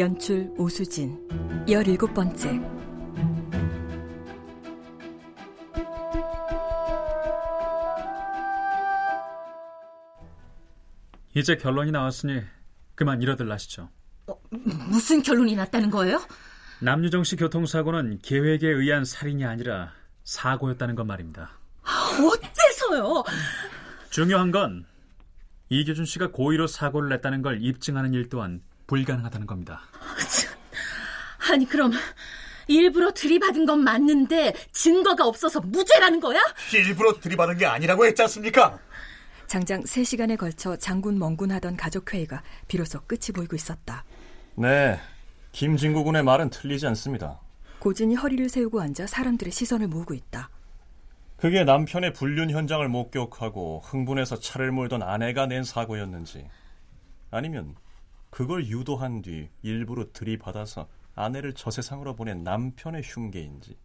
연출 오수진 17번째 이제 결론이 나왔으니 그만 이러들 나시죠. 어, 무슨 결론이 났다는 거예요? 남유정 씨 교통사고는 계획에 의한 살인이 아니라 사고였다는 것 말입니다. 어째서요? 중요한 건 이규준 씨가 고의로 사고를 냈다는 걸 입증하는 일 또한 불가능하다는 겁니다. 아니 그럼 일부러 들이받은 건 맞는데 증거가 없어서 무죄라는 거야? 일부러 들이받은 게 아니라고 했지 않습니까? 장장 3시간에 걸쳐 장군 멍군하던 가족회의가 비로소 끝이 보이고 있었다. 네, 김진구 군의 말은 틀리지 않습니다. 고진이 허리를 세우고 앉아 사람들의 시선을 모으고 있다. 그게 남편의 불륜 현장을 목격하고 흥분해서 차를 몰던 아내가 낸 사고였는지 아니면 그걸 유도한 뒤 일부러 들이받아서 아내를 저 세상으로 보낸 남편의 흉계인지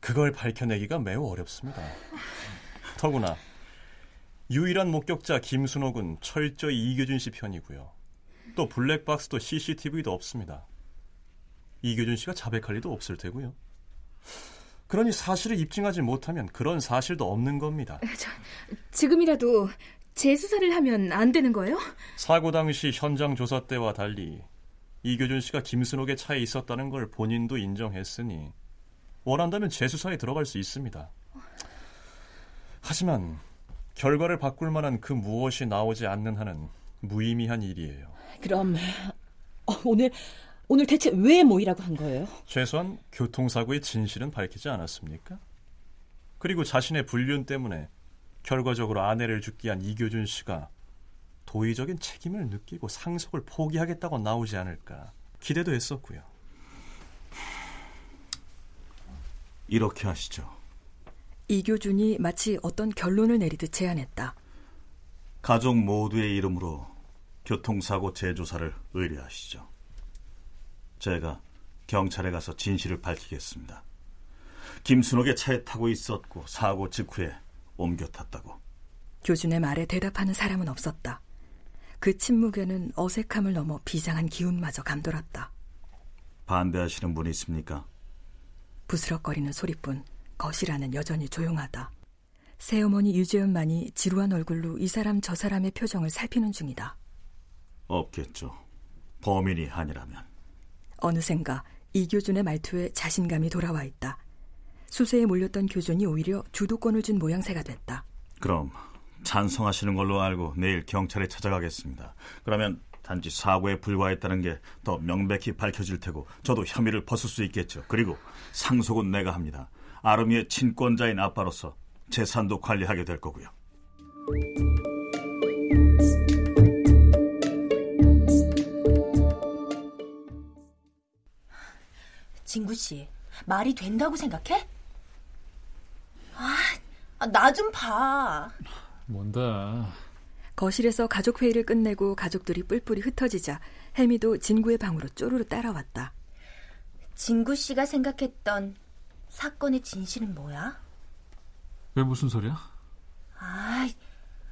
그걸 밝혀내기가 매우 어렵습니다. 더구나 유일한 목격자 김순옥은 철저히 이규준 씨 편이고요. 또 블랙박스도 CCTV도 없습니다. 이규준 씨가 자백할 리도 없을 테고요. 그러니 사실을 입증하지 못하면 그런 사실도 없는 겁니다. 저, 지금이라도 재수사를 하면 안 되는 거예요? 사고 당시 현장 조사 때와 달리 이규준 씨가 김순옥의 차에 있었다는 걸 본인도 인정했으니 원한다면 재수사에 들어갈 수 있습니다. 하지만 결과를 바꿀 만한 그 무엇이 나오지 않는 한은 무의미한 일이에요. 그럼 어, 오늘 오늘 대체 왜 모이라고 한 거예요? 최소한 교통사고의 진실은 밝히지 않았습니까? 그리고 자신의 불륜 때문에 결과적으로 아내를 죽게 한 이교준 씨가 도의적인 책임을 느끼고 상속을 포기하겠다고 나오지 않을까 기대도 했었고요. 이렇게 하시죠. 이교준이 마치 어떤 결론을 내리듯 제안했다. 가족 모두의 이름으로 교통사고 재조사를 의뢰하시죠. 제가 경찰에 가서 진실을 밝히겠습니다. 김순옥의 차에 타고 있었고 사고 직후에 옮겨 탔다고. 교준의 말에 대답하는 사람은 없었다. 그 침묵에는 어색함을 넘어 비장한 기운마저 감돌았다. 반대하시는 분이 있습니까? 부스럭거리는 소리뿐 거실 안은 여전히 조용하다. 새어머니 유재현만이 지루한 얼굴로 이 사람 저 사람의 표정을 살피는 중이다. 없겠죠. 범인이 아니라면. 어느샌가 이교준의 말투에 자신감이 돌아와 있다. 수세에 몰렸던 교준이 오히려 주도권을 준 모양새가 됐다. 그럼 찬성하시는 걸로 알고 내일 경찰에 찾아가겠습니다. 그러면 단지 사고에 불과했다는 게 더 명백히 밝혀질 테고 저도 혐의를 벗을 수 있겠죠. 그리고 상속은 내가 합니다. 아름이의 친권자인 아빠로서 재산도 관리하게 될 거고요. 진구 씨, 말이 된다고 생각해? 아, 나좀 봐. 뭔데? 거실에서 가족 회의를 끝내고 가족들이 뿔뿔이 흩어지자 혜미도 진구의 방으로 쪼르르 따라왔다. 진구 씨가 생각했던 사건의 진실은 뭐야? 왜 무슨 소리야? 아,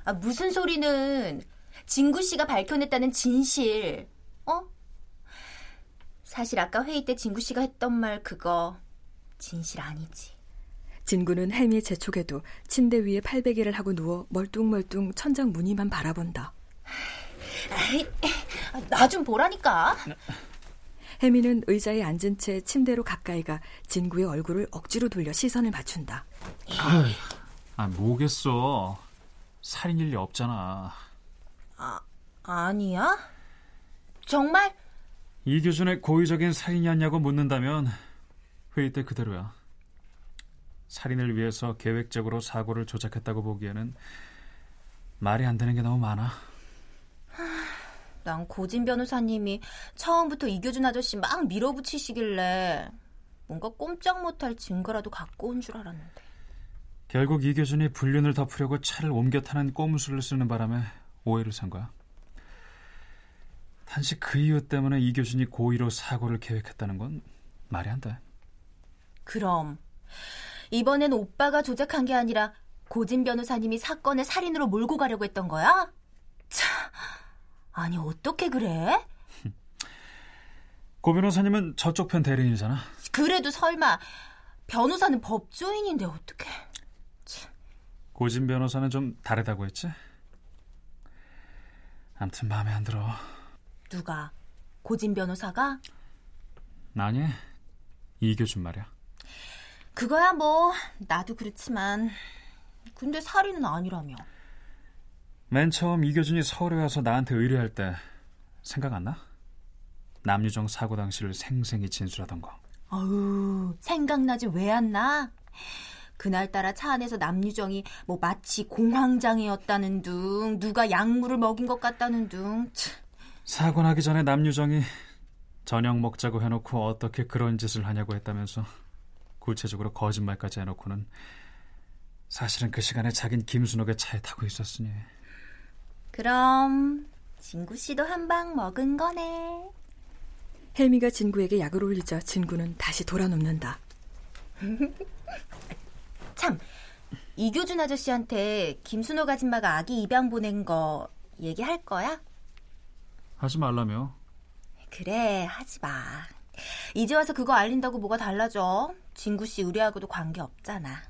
아 무슨 소리는 진구 씨가 밝혀냈다는 진실. 어? 사실 아까 회의 때 진구 씨가 했던 말 그거 진실 아니지. 진구는 혜미의 재촉에도 침대 위에 팔베개를 하고 누워 멀뚱멀뚱 천장 무늬만 바라본다. 나 좀 보라니까. 혜미는 의자에 앉은 채 침대로 가까이 가 진구의 얼굴을 억지로 돌려 시선을 맞춘다. 아, 아 뭐겠어. 살인일 리 없잖아. 아, 아니야? 정말? 이교준의 고의적인 살인이었냐고 묻는다면 회의 때 그대로야. 살인을 위해서 계획적으로 사고를 조작했다고 보기에는 말이 안 되는 게 너무 많아. 난 고진 변호사님이 처음부터 이교준 아저씨 막 밀어붙이시길래 뭔가 꼼짝 못할 증거라도 갖고 온 줄 알았는데. 결국 이교준이 불륜을 덮으려고 차를 옮겨 타는 꼼수를 쓰는 바람에 오해를 산 거야. 단지 그 이유 때문에 이교준이 고의로 사고를 계획했다는 건 말이 안 돼. 그럼 이번엔 오빠가 조작한 게 아니라 고진 변호사님이 사건을 살인으로 몰고 가려고 했던 거야? 참, 아니 어떻게 그래? 고 변호사님은 저쪽 편 대리인이잖아. 그래도 설마 변호사는 법조인인데 어떻게? 고진 변호사는 좀 다르다고 했지? 암튼 마음에 안 들어. 누가? 고진 변호사가? 아니, 이교준 말이야. 그거야 뭐 나도 그렇지만 근데 살인은 아니라며. 맨 처음 이교준이 서울에 와서 나한테 의뢰할 때 생각 안 나? 남유정 사고 당시를 생생히 진술하던 거. 아우 생각나지 왜 안 나? 그날따라 차 안에서 남유정이 뭐 마치 공황장애였다는 둥 누가 약물을 먹인 것 같다는 둥 사고 나기 전에 남유정이 저녁 먹자고 해놓고 어떻게 그런 짓을 하냐고 했다면서 구체적으로 거짓말까지 해놓고는 사실은 그 시간에 자긴 김순옥의 차에 타고 있었으니. 그럼 진구 씨도 한 방 먹은 거네. 혜미가 진구에게 약을 올리자 진구는 다시 돌아눕는다. 참 이교준 아저씨한테 김순옥 아줌마가 아기 입양 보낸 거 얘기할 거야? 하지 말라며. 그래 하지 마 이제 와서 그거 알린다고 뭐가 달라져? 진구 씨 우리하고도 관계 없잖아.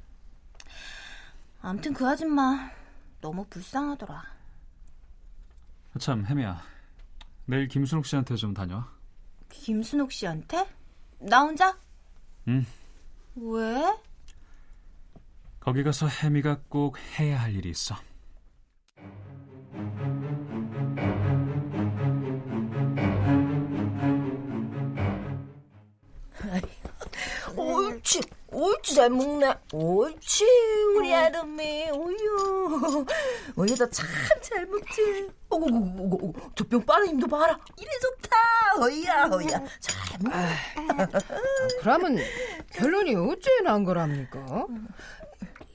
암튼 그 아줌마 너무 불쌍하더라. 참 혜미야. 내일 김순옥 씨한테 좀 다녀와. 김순옥 씨한테? 나 혼자? 응. 왜? 거기 가서 혜미가 꼭 해야 할 일이 있어 잘 먹네. 옳지, 우리 아름이 우유. 우유도 참 잘 먹지. 어구구구구, 저병 빠른 힘도 봐라. 이래 좋다. 어이야, 어이야. 잘 먹. 그러면 결론이 어째 난 거랍니까?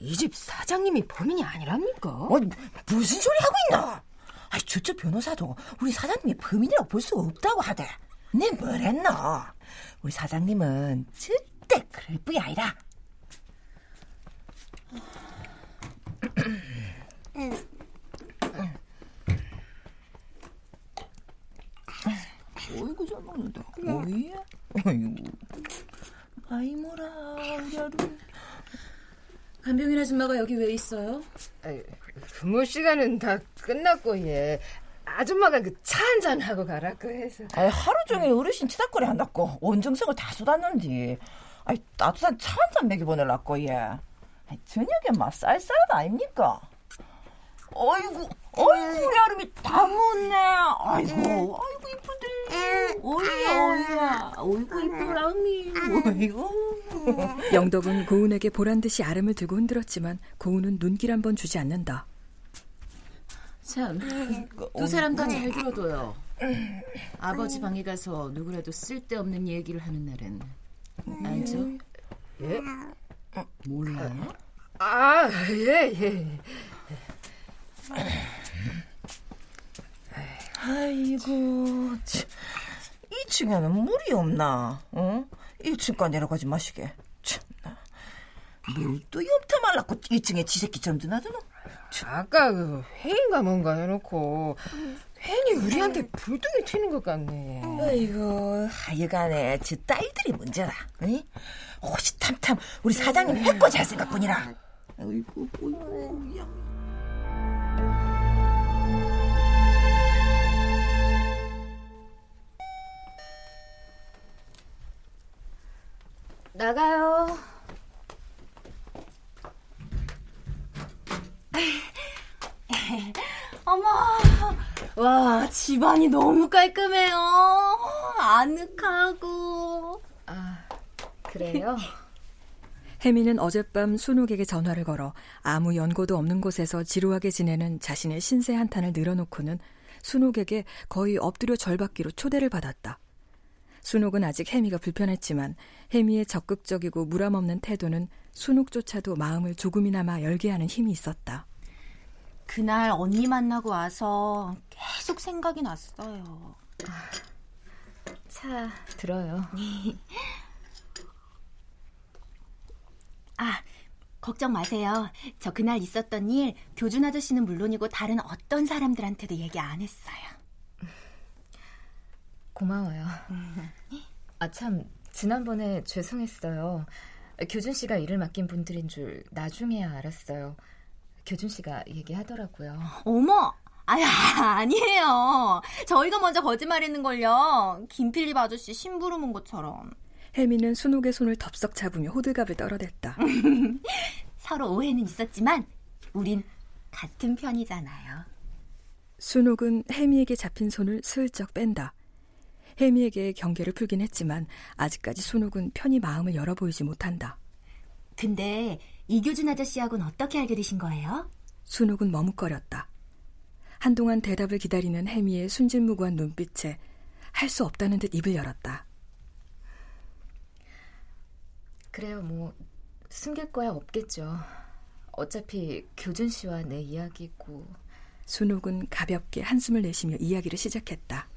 이 집 사장님이 범인이 아니랍니까? 어, 무슨 소리 하고 있나? 아, 저쪽 변호사도 우리 사장님이 범인이라고 볼 수 없다고 하대. 내 뭐랬나? 우리 사장님은 절대 그럴 뿐이 아니라. 어이구 잘 먹는다. 어이야? 어이구. 아이 뭐라 우리 아름. 간병인 아줌마가 여기 왜 있어요? 근무 시간은 다 끝났고 예. 아줌마가 그 차 한잔 하고 가라고 해서. 아이, 하루 종일 어르신 치닥거리 한다고 온정성을 다 쏟았는지. 아이, 따뜻한 차 한잔 먹여 보내려고 예. 아이, 저녁에 막 쌀쌀하다 아닙니까? 어이구, 어이구, 우리 아름이 다 묻네. 아이고, 아이고, 이쁘대. 어이야, 어이야. 어이구, 아름이. 어이구. 영덕은 고운에게 보란 듯이 아름을 들고 흔들었지만 고운은 눈길 한 번 주지 않는다. 참, 두 사람 다 잘 들어둬요. 아버지 방에 가서 누구라도 쓸데없는 얘기를 하는 날은 알죠? 예? 몰라요? 아, 예, 예. 아이고, 참. 2층에는 물이 없나? 어? 1층까지 내려가지 마시게. 참나. 물도 염타 말랐고 1층에 지새끼처럼 드나드노? 아까 그 회의가 뭔가 해놓고 괜히 우리한테 불똥이 튀는 것 같네. 아이고, 하여간에 저 딸들이 문제다. 응? 호시탐탐 우리 사장님 해코 잘 생각뿐이라. 아이고, 아이고, 야. 나가요. 어머, 와, 집안이 너무 깔끔해요. 아늑하고. 아, 그래요? 혜미는 어젯밤 순옥에게 전화를 걸어 아무 연고도 없는 곳에서 지루하게 지내는 자신의 신세 한탄을 늘어놓고는 순옥에게 거의 엎드려 절받기로 초대를 받았다. 순옥은 아직 혜미가 불편했지만 혜미의 적극적이고 무람없는 태도는 순옥조차도 마음을 조금이나마 열게 하는 힘이 있었다. 그날 언니 만나고 와서 계속 생각이 났어요. 차 들어요. 아, 걱정 마세요. 저 그날 있었던 일 교준 아저씨는 물론이고 다른 어떤 사람들한테도 얘기 안 했어요. 고마워요. 아, 참, 지난번에 죄송했어요. 교준 씨가 일을 맡긴 분들인 줄 나중에야 알았어요. 교준 씨가 얘기하더라고요. 어머! 아야, 아니에요. 저희가 먼저 거짓말했는걸요. 김필립 아저씨 심부름 온 것처럼. 혜미는 순옥의 손을 덥석 잡으며 호들갑을 떨어댔다. 서로 오해는 있었지만 우린 같은 편이잖아요. 순옥은 혜미에게 잡힌 손을 슬쩍 뺀다. 혜미에게 경계를 풀긴 했지만 아직까지 순옥은 편히 마음을 열어 보이지 못한다. 근데 이교준 아저씨하고는 어떻게 알게 되신 거예요? 순옥은 머뭇거렸다. 한동안 대답을 기다리는 혜미의 순진무구한 눈빛에 할 수 없다는 듯 입을 열었다. 그래요, 뭐 숨길 거야 없겠죠. 어차피 교준 씨와 내 이야기고. 순옥은 가볍게 한숨을 내쉬며 이야기를 시작했다.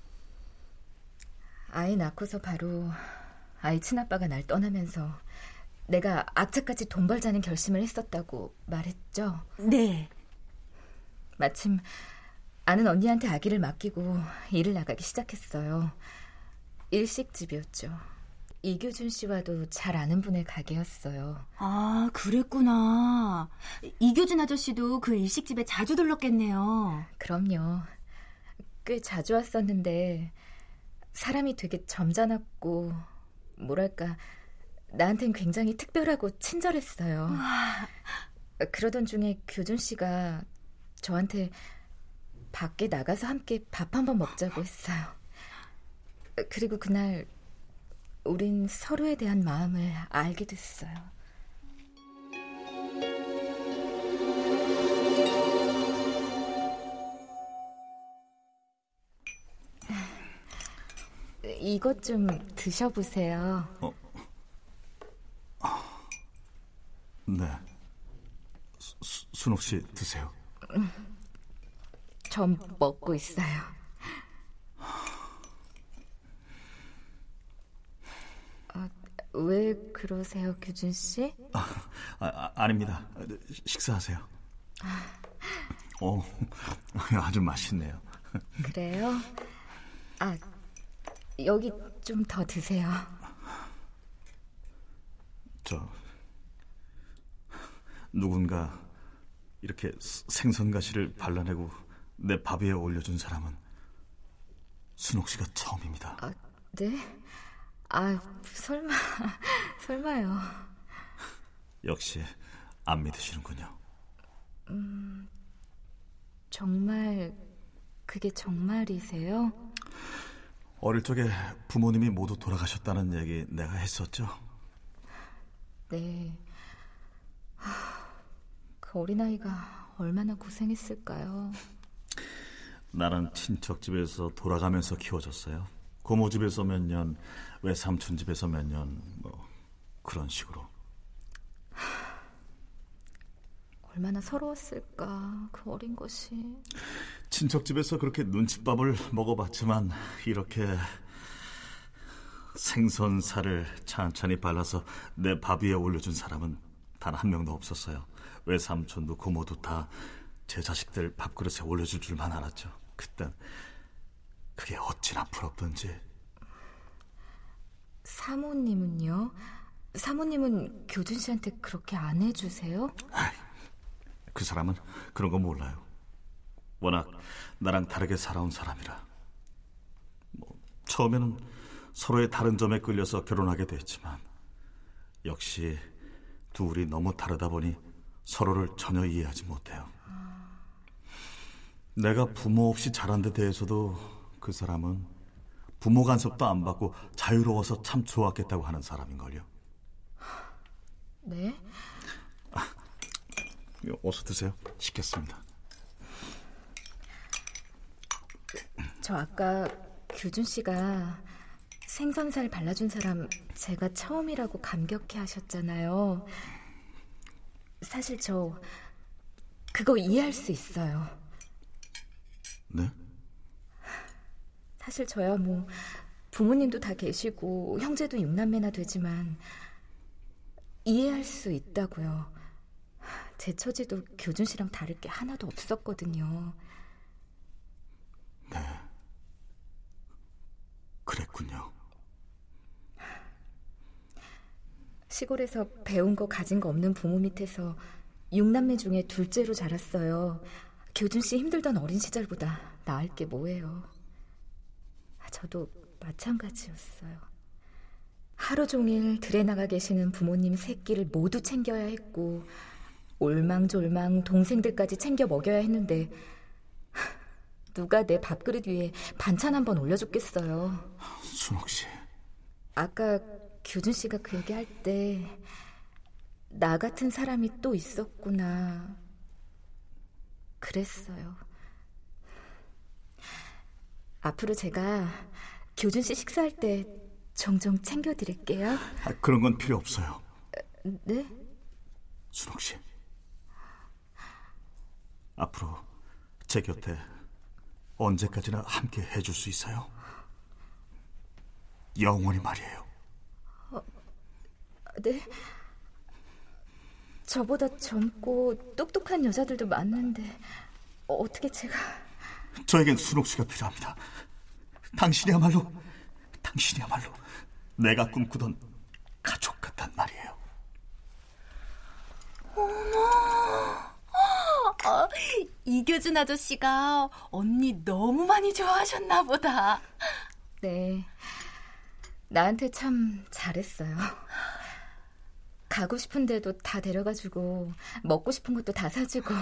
아이 낳고서 바로 아이 친아빠가 날 떠나면서 내가 악착같이 돈 벌자는 결심을 했었다고 말했죠? 네. 마침 아는 언니한테 아기를 맡기고 일을 나가기 시작했어요. 일식집이었죠. 이교준 씨와도 잘 아는 분의 가게였어요. 아, 그랬구나. 이교준 아저씨도 그 일식집에 자주 들렀겠네요. 그럼요. 꽤 자주 왔었는데 사람이 되게 점잖았고 뭐랄까 나한텐 굉장히 특별하고 친절했어요. 와. 그러던 중에 교준 씨가 저한테 밖에 나가서 함께 밥 한번 먹자고 했어요. 그리고 그날 우린 서로에 대한 마음을 알게 됐어요. 이것 좀 드셔보세요. 어. 네. 수, 순옥 씨 드세요. 전 먹고 있어요. 아, 왜 그러세요, 규준 씨? 아, 아, 아닙니다. 식사하세요. 어, 아주 맛있네요. 그래요? 아, 여기 좀 더 드세요. 저 누군가 이렇게 생선 가시를 발라내고 내 밥 위에 올려준 사람은 순옥 씨가 처음입니다. 아, 네? 아, 설마, 설마요. 역시 안 믿으시는군요. 음, 정말 그게 정말이세요? 어릴 적에 부모님이 모두 돌아가셨다는 얘기 내가 했었죠? 네. 그 어린아이가 얼마나 고생했을까요? 나는 친척 집에서 돌아가면서 키워졌어요. 고모 집에서 몇 년, 외삼촌 집에서 몇 년, 뭐 그런 식으로. 얼마나 서러웠을까 그 어린 것이. 친척 집에서 그렇게 눈칫밥을 먹어봤지만 이렇게 생선살을 찬찬히 발라서 내 밥 위에 올려준 사람은 단 한 명도 없었어요. 외삼촌도 고모도 다 제 자식들 밥그릇에 올려줄 줄만 알았죠. 그땐 그게 어찌나 부럽던지. 사모님은요? 사모님은 교준 씨한테 그렇게 안 해주세요? 아이, 그 사람은 그런 거 몰라요. 워낙 나랑 다르게 살아온 사람이라. 뭐, 처음에는 서로의 다른 점에 끌려서 결혼하게 됐지만 역시 둘이 너무 다르다 보니 서로를 전혀 이해하지 못해요. 내가 부모 없이 자란 데 대해서도 그 사람은 부모 간섭도 안 받고 자유로워서 참 좋았겠다고 하는 사람인걸요. 네? 아, 어서 드세요. 시켰습니다. 저 아까 규준 씨가 생선살 발라준 사람 제가 처음이라고 감격해 하셨잖아요. 사실 저 그거 이해할 수 있어요. 네? 사실 저야 뭐 부모님도 다 계시고 형제도 육남매나 되지만 이해할 수 있다고요. 제 처지도 교준 씨랑 다를 게 하나도 없었거든요. 네. 그랬군요. 시골에서 배운 거 가진 거 없는 부모 밑에서 육남매 중에 둘째로 자랐어요. 교준 씨 힘들던 어린 시절보다 나을 게 뭐예요. 저도 마찬가지였어요. 하루 종일 들에 나가 계시는 부모님 새끼를 모두 챙겨야 했고 올망졸망 동생들까지 챙겨 먹여야 했는데 누가 내 밥그릇 위에 반찬 한 번 올려줬겠어요. 순옥 씨. 아까 규준 씨가 그 얘기 할 때 나 같은 사람이 또 있었구나. 그랬어요. 앞으로 제가 교준 씨 식사할 때 종종 챙겨드릴게요. 아, 그런 건 필요 없어요. 네? 순옥 씨. 앞으로 제 곁에 언제까지나 함께 해줄 수 있어요? 영원히 말이에요. 어, 네. 저보다 젊고 똑똑한 여자들도 많은데 어떻게 제가 저에겐 순옥 씨가 필요합니다. 당신이야말로 당신이야말로 내가 꿈꾸던 가족 같단 말이에요. 어머. 어, 이교준 아저씨가 언니 너무 많이 좋아하셨나 보다. 네. 나한테 참 잘했어요. 가고 싶은데도 다 데려가주고 먹고 싶은 것도 다 사주고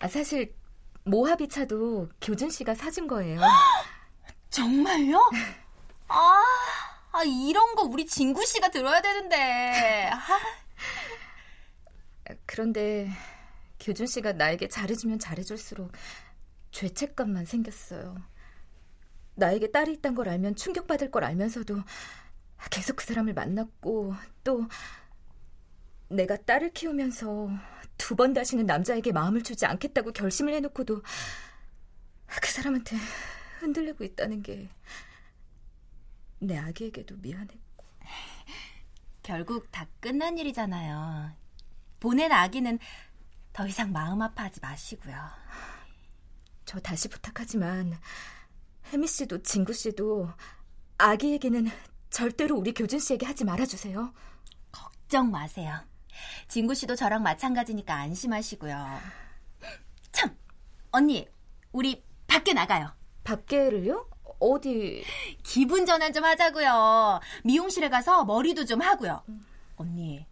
아, 사실 모하비 차도 교준 씨가 사준 거예요. 정말요? 아, 아 이런 거 우리 진구 씨가 들어야 되는데. 아. 그런데 교준 씨가 나에게 잘해주면 잘해줄수록 죄책감만 생겼어요. 나에게 딸이 있단 걸 알면 충격받을 걸 알면서도 계속 그 사람을 만났고 또 내가 딸을 키우면서 두 번 다시는 남자에게 마음을 주지 않겠다고 결심을 해놓고도 그 사람한테 흔들리고 있다는 게 내 아기에게도 미안했고 결국 다 끝난 일이잖아요. 보낸 아기는 더 이상 마음 아파하지 마시고요. 저 다시 부탁하지만 혜미 씨도 진구 씨도 아기 얘기는 절대로 우리 교준 씨에게 하지 말아주세요. 걱정 마세요. 진구 씨도 저랑 마찬가지니까 안심하시고요. 참, 언니, 우리 밖에 나가요. 밖에를요? 어디? 기분 전환 좀 하자고요. 미용실에 가서 머리도 좀 하고요. 언니,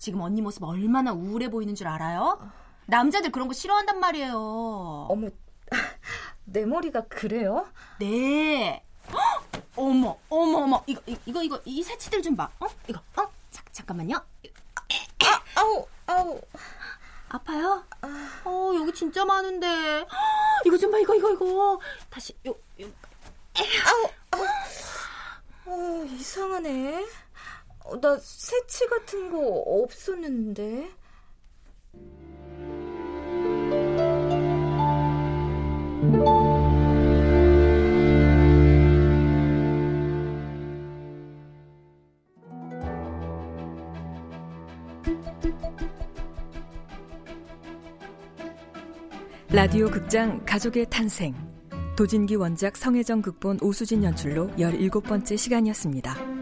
지금 언니 모습 얼마나 우울해 보이는 줄 알아요? 남자들 그런 거 싫어한단 말이에요. 어머, 내 머리가 그래요? 네. 헉! 어머, 어머, 어머. 이거, 이거, 이거, 이 새치들 좀 봐. 어? 이거, 어? 자, 잠깐만요. 아, 아우, 아우. 아파요? 어, 여기 진짜 많은데. 이거 좀 봐, 이거, 이거, 이거. 다시, 요, 요. 아우, 아우. 어, 이상하네. 어, 나 새치 같은 거 없었는데. 라디오 극장 가족의 탄생 도진기 원작 성혜정 극본 오수진 연출로 17번째 시간이었습니다.